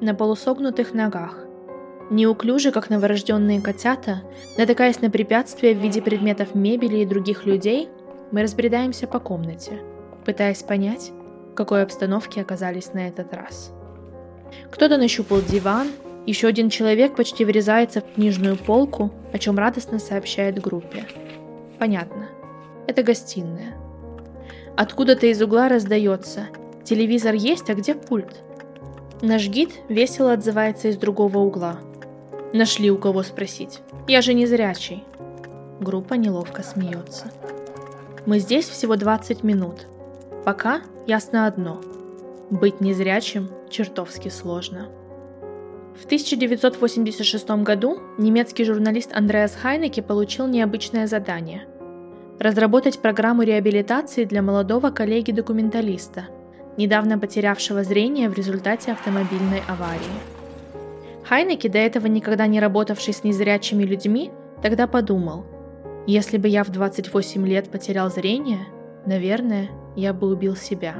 на полусогнутых ногах. Неуклюже, как новорожденные котята, натыкаясь на препятствия в виде предметов мебели и других людей, мы разбредаемся по комнате, пытаясь понять, в какой обстановке оказались на этот раз. Кто-то нащупал диван, еще один человек почти врезается в книжную полку, о чем радостно сообщает группе. Понятно. Это гостиная. Откуда-то из угла раздается «Телевизор есть, а где пульт?» Наш гид весело отзывается из другого угла. Нашли у кого спросить. Я же не зрячий. Группа неловко смеется. Мы здесь всего 20 минут. Пока ясно одно. Быть незрячим чертовски сложно. В 1986 году немецкий журналист Андреас Хайнеке получил необычное задание – разработать программу реабилитации для молодого коллеги-документалиста, недавно потерявшего зрение в результате автомобильной аварии. Хайнеке, до этого никогда не работавший с незрячими людьми, тогда подумал, если бы я в 28 лет потерял зрение, наверное, я бы убил себя.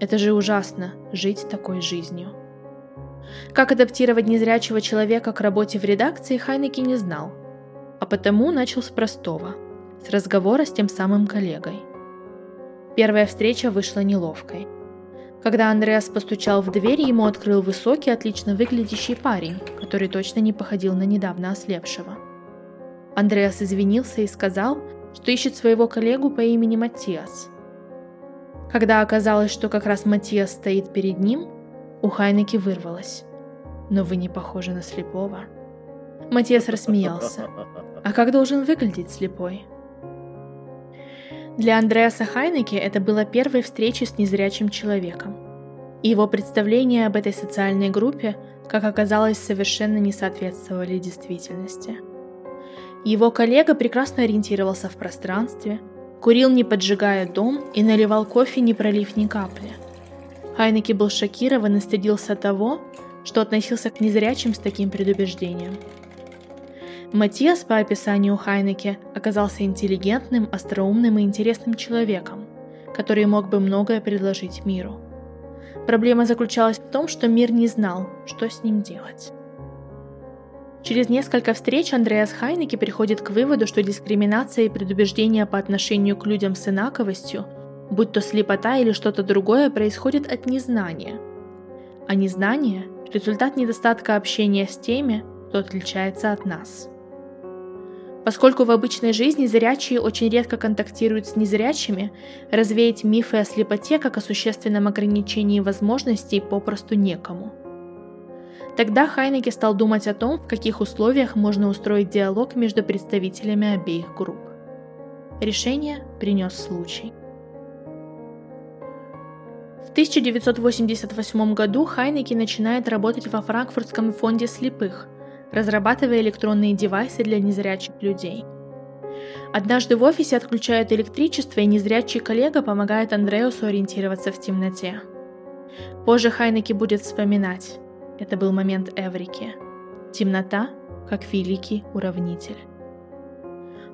Это же ужасно – жить такой жизнью. Как адаптировать незрячего человека к работе в редакции Хайнеки не знал, а потому начал с простого – с разговора с тем самым коллегой. Первая встреча вышла неловкой. Когда Андреас постучал в дверь, ему открыл высокий, отлично выглядящий парень, который точно не походил на недавно ослепшего. Андреас извинился и сказал, что ищет своего коллегу по имени Матиас. Когда оказалось, что как раз Матиас стоит перед ним, у Хайнеки вырвалось. «Но вы не похожи на слепого». Матиас рассмеялся. «А как должен выглядеть слепой?» Для Андреаса Хайнеке это было первой встречей с незрячим человеком. Его представления об этой социальной группе, как оказалось, совершенно не соответствовали действительности. Его коллега прекрасно ориентировался в пространстве, курил не поджигая дом и наливал кофе, не пролив ни капли – Хайнеке был шокирован и стыдился того, что относился к незрячим с таким предубеждением. Матиас, по описанию Хайнеке, оказался интеллигентным, остроумным и интересным человеком, который мог бы многое предложить миру. Проблема заключалась в том, что мир не знал, что с ним делать. Через несколько встреч Андреас Хайнеке приходит к выводу, что дискриминация и предубеждение по отношению к людям с инаковостью будь то слепота или что-то другое, происходит от незнания. А незнание – результат недостатка общения с теми, кто отличается от нас. Поскольку в обычной жизни зрячие очень редко контактируют с незрячими, развеять мифы о слепоте как о существенном ограничении возможностей попросту некому. Тогда Хайнеке стал думать о том, в каких условиях можно устроить диалог между представителями обеих групп. Решение принес случай – 1988 году Хайнеки начинает работать во Франкфуртском фонде слепых, разрабатывая электронные девайсы для незрячих людей. Однажды в офисе отключают электричество, и незрячий коллега помогает Андреусу ориентироваться в темноте. Позже Хайнеки будет вспоминать. Это был момент Эврики. Темнота как великий уравнитель.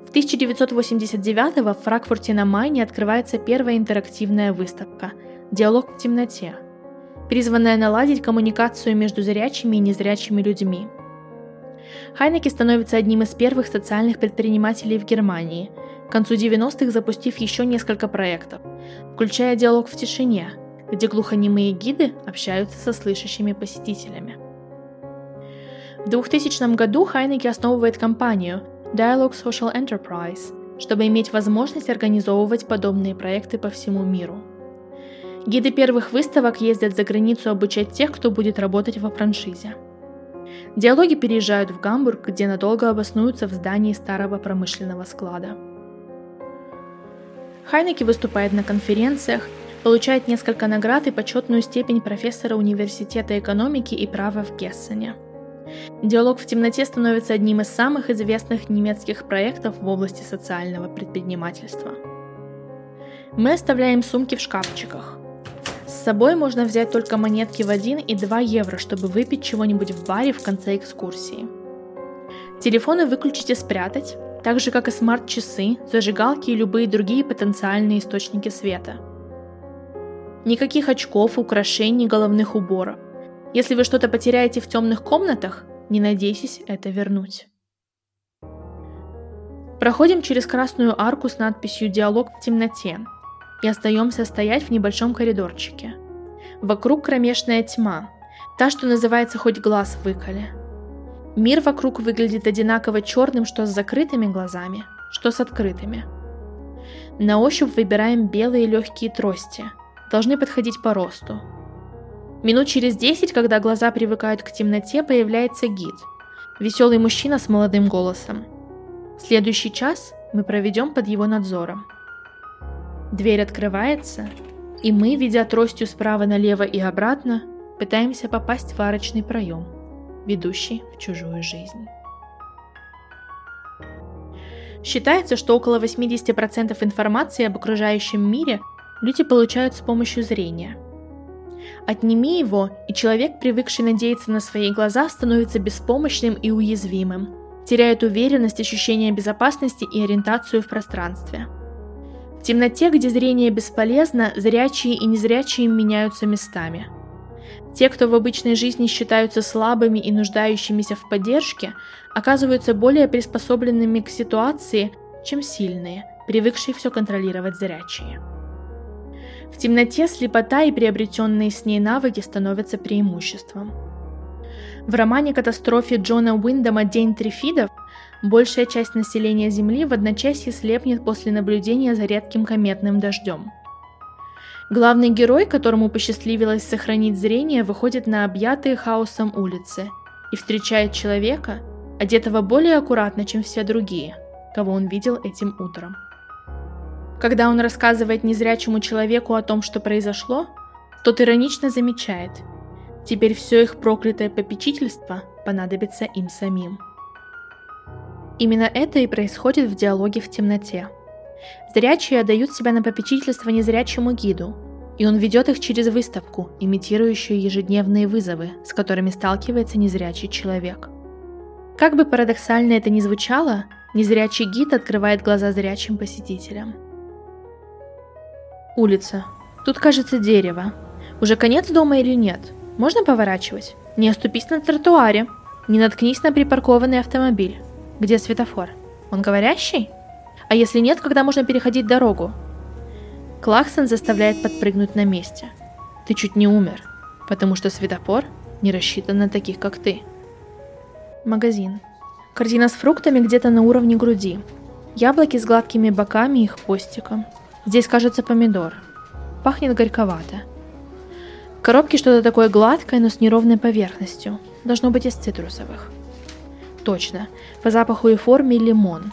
В 1989 в Франкфурте на Майне открывается первая интерактивная выставка – «Диалог в темноте», призванная наладить коммуникацию между зрячими и незрячими людьми. Хайнеке становится одним из первых социальных предпринимателей в Германии, к концу 90-х запустив еще несколько проектов, включая «Диалог в тишине», где глухонемые гиды общаются со слышащими посетителями. В 2000 году Хайнеке основывает компанию Dialogue Social Enterprise, чтобы иметь возможность организовывать подобные проекты по всему миру – Гиды первых выставок ездят за границу обучать тех, кто будет работать во франшизе. Диалоги переезжают в Гамбург, где надолго обоснуются в здании старого промышленного склада. Хайнеки выступает на конференциях, получает несколько наград и почетную степень профессора Университета экономики и права в Гессене. Диалог в темноте становится одним из самых известных немецких проектов в области социального предпринимательства. Мы оставляем сумки в шкафчиках. С собой можно взять только монетки в 1 и 2 евро, чтобы выпить чего-нибудь в баре в конце экскурсии. Телефоны выключить и спрятать, так же как и смарт-часы, зажигалки и любые другие потенциальные источники света. Никаких очков, украшений, головных уборов. Если вы что-то потеряете в темных комнатах, не надейтесь это вернуть. Проходим через красную арку с надписью «Диалог в темноте» и остаемся стоять в небольшом коридорчике. Вокруг кромешная тьма, та, что называется «хоть глаз выколи». Мир вокруг выглядит одинаково черным, что с закрытыми глазами, что с открытыми. На ощупь выбираем белые легкие трости, должны подходить по росту, Минут через десять, когда глаза привыкают к темноте, появляется гид. Веселый мужчина с молодым голосом. Следующий час мы проведем под его надзором. Дверь открывается, и мы, ведя тростью справа налево и обратно, пытаемся попасть в арочный проем, ведущий в чужую жизнь. Считается, что около 80% информации об окружающем мире люди получают с помощью зрения – Отними его, и человек, привыкший надеяться на свои глаза, становится беспомощным и уязвимым, теряет уверенность, ощущение безопасности и ориентацию в пространстве. В темноте, где зрение бесполезно, зрячие и незрячие меняются местами. Те, кто в обычной жизни считаются слабыми и нуждающимися в поддержке, оказываются более приспособленными к ситуации, чем сильные, привыкшие все контролировать зрячие. В темноте слепота и приобретенные с ней навыки становятся преимуществом. В романе «Катастрофе» Джона Уиндома «День трифидов» большая часть населения Земли в одночасье слепнет после наблюдения за редким кометным дождем. Главный герой, которому посчастливилось сохранить зрение, выходит на объятые хаосом улицы и встречает человека, одетого более аккуратно, чем все другие, кого он видел этим утром. Когда он рассказывает незрячему человеку о том, что произошло, тот иронично замечает, теперь все их проклятое попечительство понадобится им самим. Именно это и происходит в диалоге в темноте. Зрячие отдают себя на попечительство незрячему гиду, и он ведет их через выставку, имитирующую ежедневные вызовы, с которыми сталкивается незрячий человек. Как бы парадоксально это ни звучало, незрячий гид открывает глаза зрячим посетителям – Улица. Тут, кажется, дерево. Уже конец дома или нет? Можно поворачивать? Не оступись на тротуаре. Не наткнись на припаркованный автомобиль. Где светофор? Он говорящий? А если нет, когда можно переходить дорогу? Клаксон заставляет подпрыгнуть на месте. Ты чуть не умер, потому что светофор не рассчитан на таких, как ты. Магазин. Корзина с фруктами где-то на уровне груди. Яблоки с гладкими боками и хвостиком. Здесь, кажется, помидор. Пахнет горьковато. В коробке что-то такое гладкое, но с неровной поверхностью. Должно быть из цитрусовых. Точно. По запаху и форме лимон.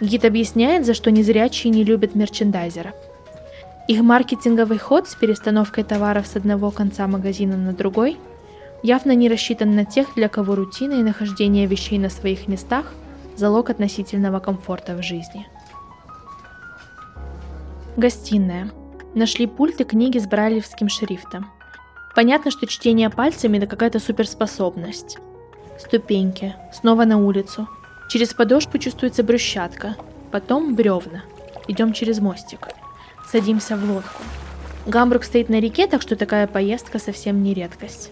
Гид объясняет, за что незрячие не любят мерчендайзеров. Их маркетинговый ход с перестановкой товаров с одного конца магазина на другой явно не рассчитан на тех, для кого рутина и нахождение вещей на своих местах – залог относительного комфорта в жизни – Гостиная. Нашли пульт и книги с брайлевским шрифтом. Понятно, что чтение пальцами – это какая-то суперспособность. Ступеньки. Снова на улицу. Через подошву чувствуется брусчатка. Потом бревна. Идем через мостик. Садимся в лодку. Гамбург стоит на реке, так что такая поездка совсем не редкость.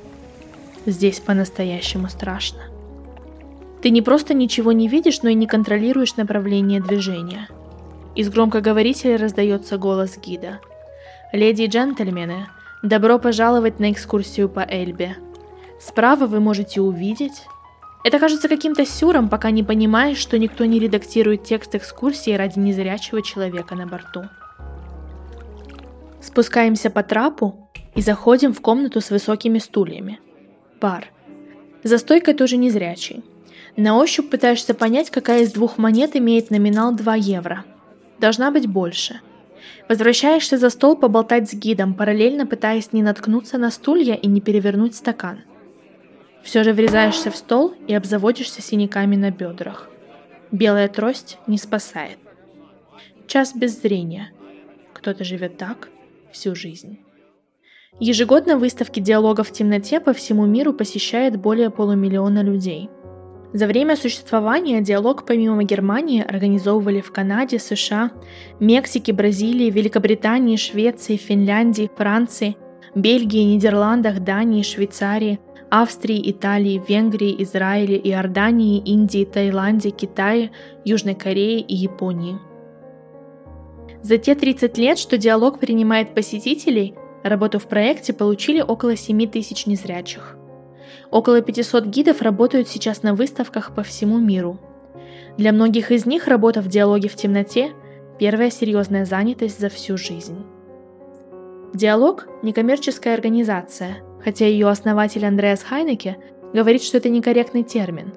Здесь по-настоящему страшно. Ты не просто ничего не видишь, но и не контролируешь направление движения – из громкоговорителя раздается голос гида. «Леди и джентльмены, добро пожаловать на экскурсию по Эльбе. Справа вы можете увидеть...» Это кажется каким-то сюром, пока не понимаешь, что никто не редактирует текст экскурсии ради незрячего человека на борту. Спускаемся по трапу и заходим в комнату с высокими стульями. Бар. За стойкой тоже незрячий. На ощупь пытаешься понять, какая из двух монет имеет номинал 2 евро – Должна быть больше. Возвращаешься за стол поболтать с гидом, параллельно пытаясь не наткнуться на стулья и не перевернуть стакан. Все же врезаешься в стол и обзаводишься синяками на бедрах. Белая трость не спасает. Час без зрения. Кто-то живет так всю жизнь. Ежегодно выставки диалогов в темноте по всему миру посещает более полумиллиона людей – за время существования диалог помимо Германии организовывали в Канаде, США, Мексике, Бразилии, Великобритании, Швеции, Финляндии, Франции, Бельгии, Нидерландах, Дании, Швейцарии, Австрии, Италии, Венгрии, Израиле, Иордании, Индии, Таиланде, Китае, Южной Корее и Японии. За те 30 лет, что диалог принимает посетителей, работу в проекте получили около 7 тысяч незрячих. Около 500 гидов работают сейчас на выставках по всему миру. Для многих из них работа в диалоге в темноте – первая серьезная занятость за всю жизнь. Диалог – некоммерческая организация, хотя ее основатель Андреас Хайнеке говорит, что это некорректный термин.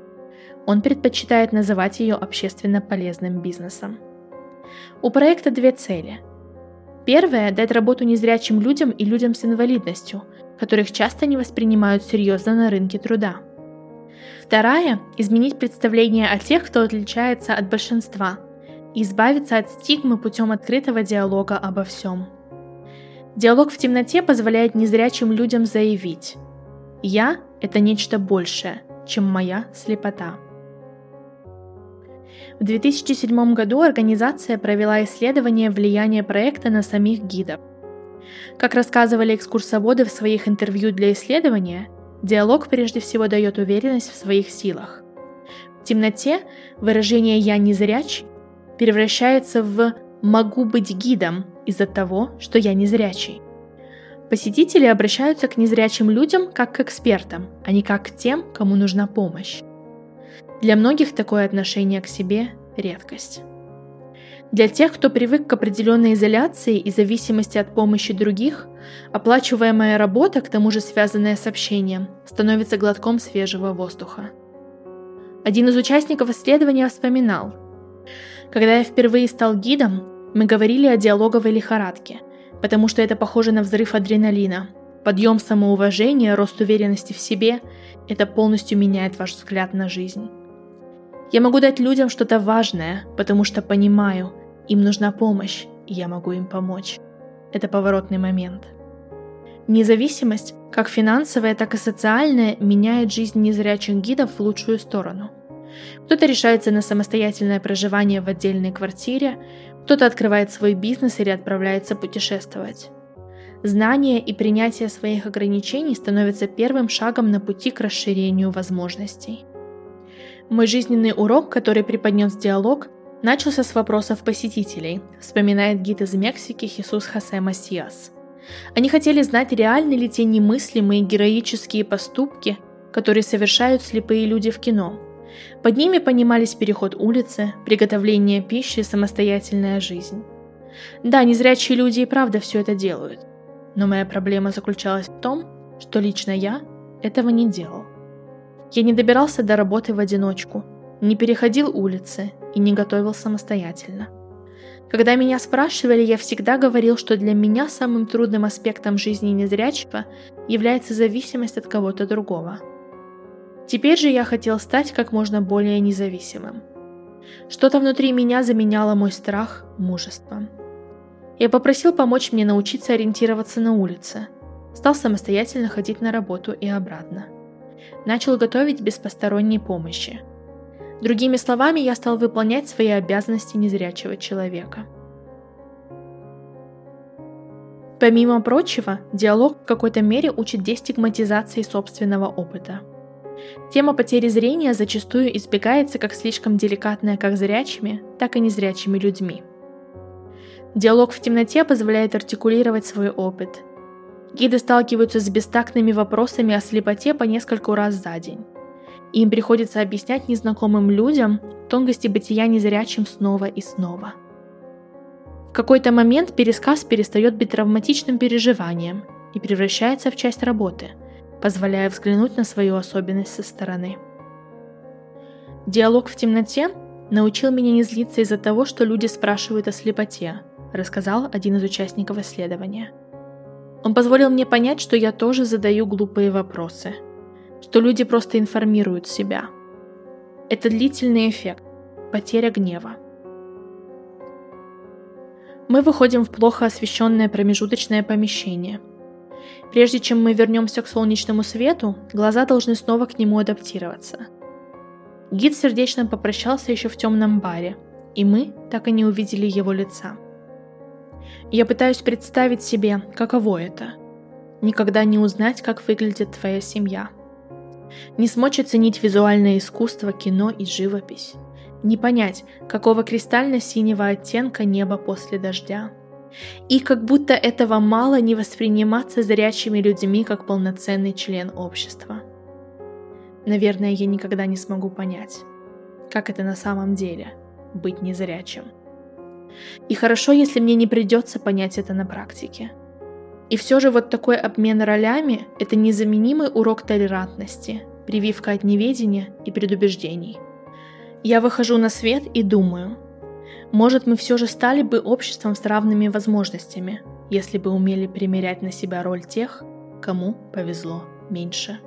Он предпочитает называть ее общественно полезным бизнесом. У проекта две цели. Первая – дать работу незрячим людям и людям с инвалидностью, которых часто не воспринимают серьезно на рынке труда. Вторая – изменить представление о тех, кто отличается от большинства, и избавиться от стигмы путем открытого диалога обо всем. Диалог в темноте позволяет незрячим людям заявить «Я – это нечто большее, чем моя слепота». В 2007 году организация провела исследование влияния проекта на самих гидов. Как рассказывали экскурсоводы в своих интервью для исследования, диалог прежде всего дает уверенность в своих силах. В темноте выражение «я не зряч» превращается в «могу быть гидом» из-за того, что я незрячий. Посетители обращаются к незрячим людям как к экспертам, а не как к тем, кому нужна помощь. Для многих такое отношение к себе – редкость. Для тех, кто привык к определенной изоляции и зависимости от помощи других, оплачиваемая работа, к тому же связанная с общением, становится глотком свежего воздуха. Один из участников исследования вспоминал, «Когда я впервые стал гидом, мы говорили о диалоговой лихорадке, потому что это похоже на взрыв адреналина. Подъем самоуважения, рост уверенности в себе – это полностью меняет ваш взгляд на жизнь. Я могу дать людям что-то важное, потому что понимаю, им нужна помощь, и я могу им помочь. Это поворотный момент. Независимость, как финансовая, так и социальная, меняет жизнь незрячих гидов в лучшую сторону. Кто-то решается на самостоятельное проживание в отдельной квартире, кто-то открывает свой бизнес или отправляется путешествовать. Знание и принятие своих ограничений становятся первым шагом на пути к расширению возможностей. Мой жизненный урок, который преподнес диалог, начался с вопросов посетителей, вспоминает гид из Мексики Хисус Хосе Масиас. Они хотели знать, реальны ли те немыслимые героические поступки, которые совершают слепые люди в кино. Под ними понимались переход улицы, приготовление пищи, самостоятельная жизнь. Да, незрячие люди и правда все это делают. Но моя проблема заключалась в том, что лично я этого не делал. Я не добирался до работы в одиночку, не переходил улицы и не готовил самостоятельно. Когда меня спрашивали, я всегда говорил, что для меня самым трудным аспектом жизни незрячего является зависимость от кого-то другого. Теперь же я хотел стать как можно более независимым. Что-то внутри меня заменяло мой страх мужеством. Я попросил помочь мне научиться ориентироваться на улице. Стал самостоятельно ходить на работу и обратно – начал готовить без посторонней помощи. Другими словами, я стал выполнять свои обязанности незрячего человека. Помимо прочего, диалог в какой-то мере учит дестигматизации собственного опыта. Тема потери зрения зачастую избегается как слишком деликатная как зрячими, так и незрячими людьми. Диалог в темноте позволяет артикулировать свой опыт, Гиды сталкиваются с бестактными вопросами о слепоте по нескольку раз за день. Им приходится объяснять незнакомым людям тонкости бытия незрячим снова и снова. В какой-то момент пересказ перестает быть травматичным переживанием и превращается в часть работы, позволяя взглянуть на свою особенность со стороны. Диалог в темноте научил меня не злиться из-за того, что люди спрашивают о слепоте, рассказал один из участников исследования – он позволил мне понять, что я тоже задаю глупые вопросы, что люди просто информируют себя. Это длительный эффект, потеря гнева. Мы выходим в плохо освещенное промежуточное помещение. Прежде чем мы вернемся к солнечному свету, глаза должны снова к нему адаптироваться. Гид сердечно попрощался еще в темном баре, и мы так и не увидели его лица. Я пытаюсь представить себе, каково это. никогда не узнать, как выглядит твоя семья. Не смочь оценить визуальное искусство, кино и живопись. Не понять, какого кристально-синего оттенка небо после дождя. И как будто этого мало не восприниматься зрячими людьми как полноценный член общества. Наверное, я никогда не смогу понять, как это на самом деле – быть незрячим. И хорошо, если мне не придется понять это на практике. И все же вот такой обмен ролями – это незаменимый урок толерантности, прививка от неведения и предубеждений. Я выхожу на свет и думаю, может мы все же стали бы обществом с равными возможностями, если бы умели примерять на себя роль тех, кому повезло меньше.